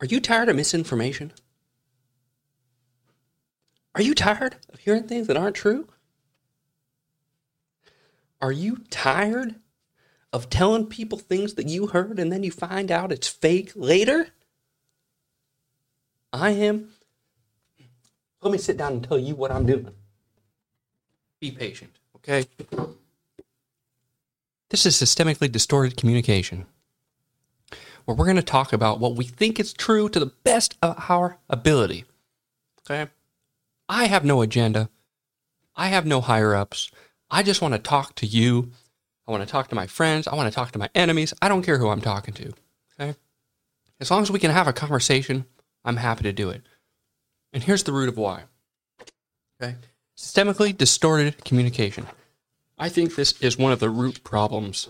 Are you tired of misinformation? Are you tired of hearing things that aren't true? Are you tired of telling people things that you heard and then you find out it's fake later? I am. Let me sit down and tell you what I'm doing. Be patient, okay? This is systemically distorted communication, where we're going to talk about what we think is true to the best of our ability. Okay? I have no agenda. I have no higher ups. I just want to talk to you. I want to talk to my friends. I want to talk to my enemies. I don't care who I'm talking to. Okay? As long as we can have a conversation, I'm happy to do it. And here's the root of why. Okay? Systemically distorted communication. I think this is one of the root problems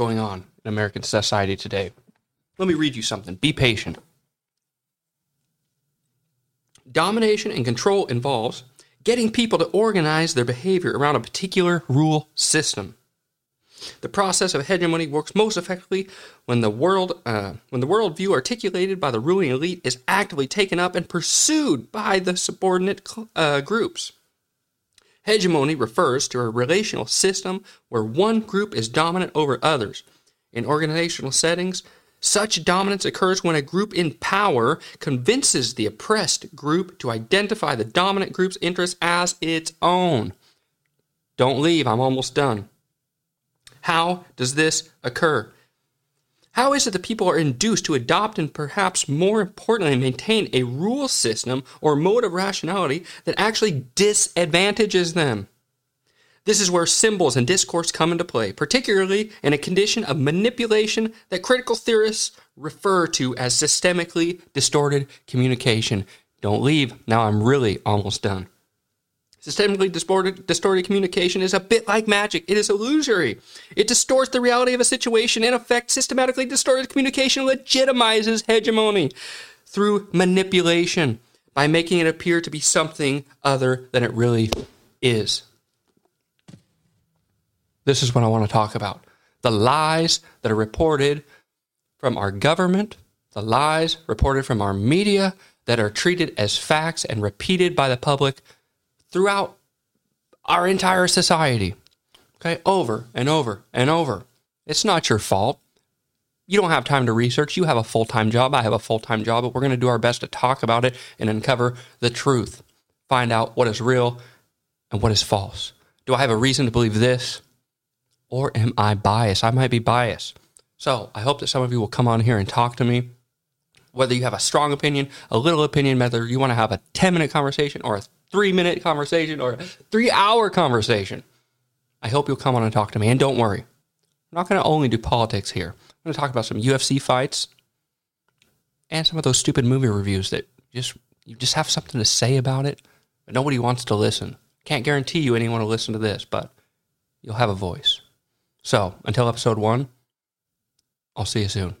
going on in American society today. Let me read you something. Be patient. Domination and control involves getting people to organize their behavior around a particular rule system. The process of hegemony works most effectively when the world, uh, when the worldview articulated by the ruling elite is actively taken up and pursued by the subordinate uh, groups. Hegemony refers to a relational system where one group is dominant over others. In organizational settings, such dominance occurs when a group in power convinces the oppressed group to identify the dominant group's interests as its own. Don't leave, I'm almost done. How does this occur? How is it that people are induced to adopt and perhaps more importantly maintain a rule system or mode of rationality that actually disadvantages them? This is where symbols and discourse come into play, particularly in a condition of manipulation that critical theorists refer to as systemically distorted communication. Don't leave. Now I'm really almost done. Systemically distorted, distorted communication is a bit like magic. It is illusory. It distorts the reality of a situation. In effect, systematically distorted communication legitimizes hegemony through manipulation by making it appear to be something other than it really is. This is what I want to talk about. The lies that are reported from our government, the lies reported from our media that are treated as facts and repeated by the public throughout our entire society. Okay, over and over and over. It's not your fault. You don't have time to research. You have a full time job. I have a full time job, but we're going to do our best to talk about it and uncover the truth. Find out what is real and what is false. Do I have a reason to believe this? Or am I biased? I might be biased. So I hope that some of you will come on here and talk to me. Whether you have a strong opinion, a little opinion, whether you want to have a 10 minute conversation or a three minute conversation or three hour conversation, I hope you'll come on and talk to me. And don't worry, I'm not going to only do politics here. I'm going to talk about some UFC fights and some of those stupid movie reviews that just you just have something to say about it, but nobody wants to listen. Can't guarantee you anyone will listen to this, but you'll have a voice. So until episode one, I'll see you soon.